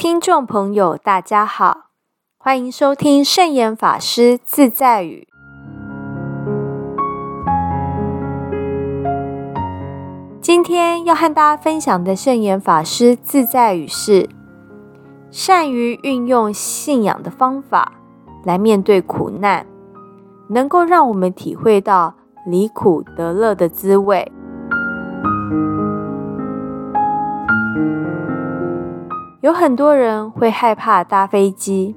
听众朋友，大家好，欢迎收听圣严法师自在语。今天要和大家分享的圣严法师自在语是：善于运用信仰的方法来面对苦难，能够让我们体会到离苦得乐的滋味。有很多人会害怕搭飞机，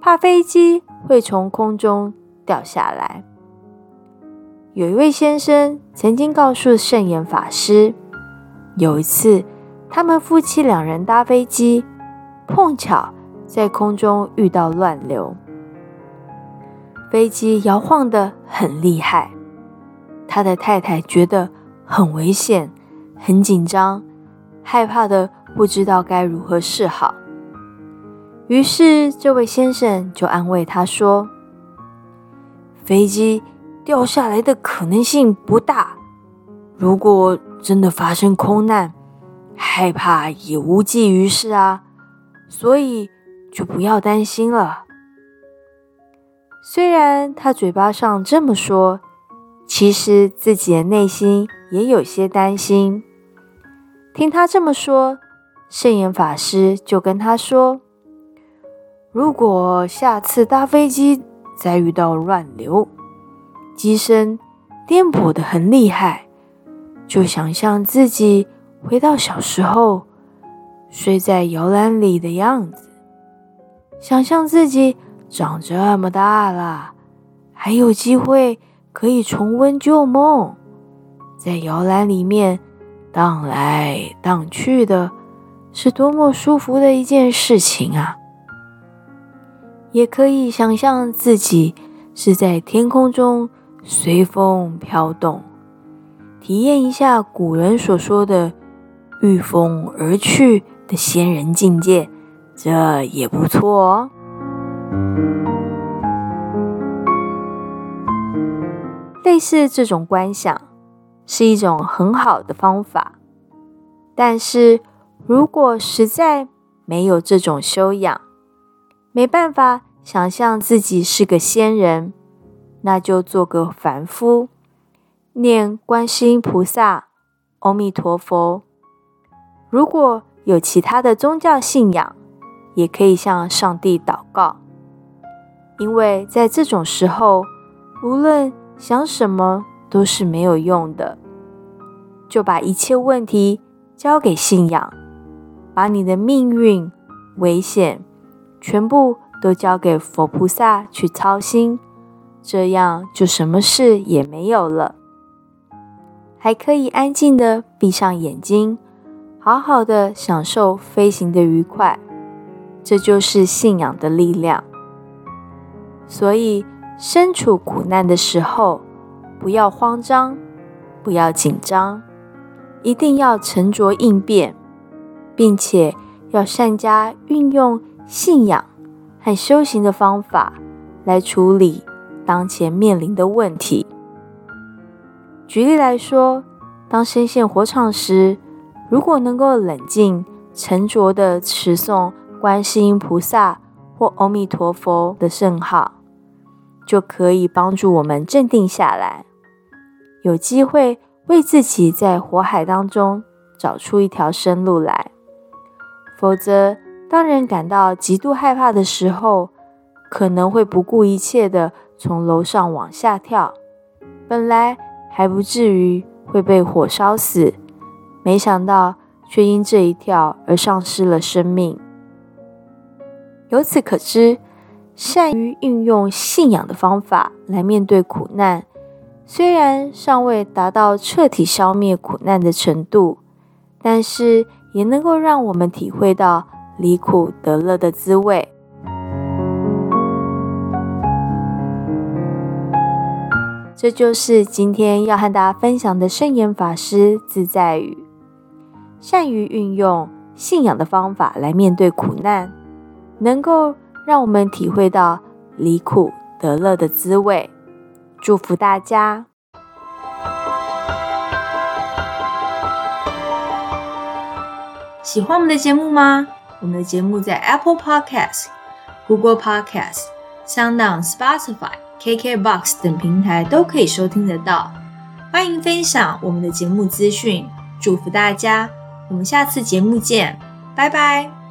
怕飞机会从空中掉下来。有一位先生曾经告诉圣严法师，有一次他们夫妻两人搭飞机，碰巧在空中遇到乱流，飞机摇晃得很厉害。他的太太觉得很危险，很紧张，害怕的。不知道该如何是好，于是这位先生就安慰他说：“飞机掉下来的可能性不大，如果真的发生空难，害怕也无济于事啊，所以就不要担心了。”虽然他嘴巴上这么说，其实自己的内心也有些担心。听他这么说。圣严法师就跟他说：“如果下次搭飞机再遇到乱流，机身颠簸的很厉害，就想象自己回到小时候睡在摇篮里的样子，想象自己长这么大了，还有机会可以重温旧梦，在摇篮里面荡来荡去的。”是多么舒服的一件事情啊！也可以想象自己是在天空中随风飘动，体验一下古人所说的“御风而去”的仙人境界，这也不错哦。类似这种观想是一种很好的方法，但是。如果实在没有这种修养，没办法想象自己是个仙人，那就做个凡夫，念观世音菩萨、阿弥陀佛。如果有其他的宗教信仰，也可以向上帝祷告，因为在这种时候，无论想什么都是没有用的，就把一切问题交给信仰。把你的命运、危险全部都交给佛菩萨去操心，这样就什么事也没有了，还可以安静的闭上眼睛，好好的享受飞行的愉快。这就是信仰的力量。所以，身处苦难的时候，不要慌张，不要紧张，一定要沉着应变。并且要善加运用信仰和修行的方法来处理当前面临的问题。举例来说，当身陷火场时，如果能够冷静沉着的持诵观世音菩萨或阿弥陀佛的圣号，就可以帮助我们镇定下来，有机会为自己在火海当中找出一条生路来。否则，当人感到极度害怕的时候，可能会不顾一切的从楼上往下跳。本来还不至于会被火烧死，没想到却因这一跳而丧失了生命。由此可知，善于运用信仰的方法来面对苦难，虽然尚未达到彻底消灭苦难的程度，但是。也能够让我们体会到离苦得乐的滋味。这就是今天要和大家分享的圣严法师自在语：善于运用信仰的方法来面对苦难，能够让我们体会到离苦得乐的滋味。祝福大家！喜欢我们的节目吗？我们的节目在 Apple Podcast、Google Podcast、SoundOn、Spotify、KKBox 等平台都可以收听得到。欢迎分享我们的节目资讯，祝福大家！我们下次节目见，拜拜。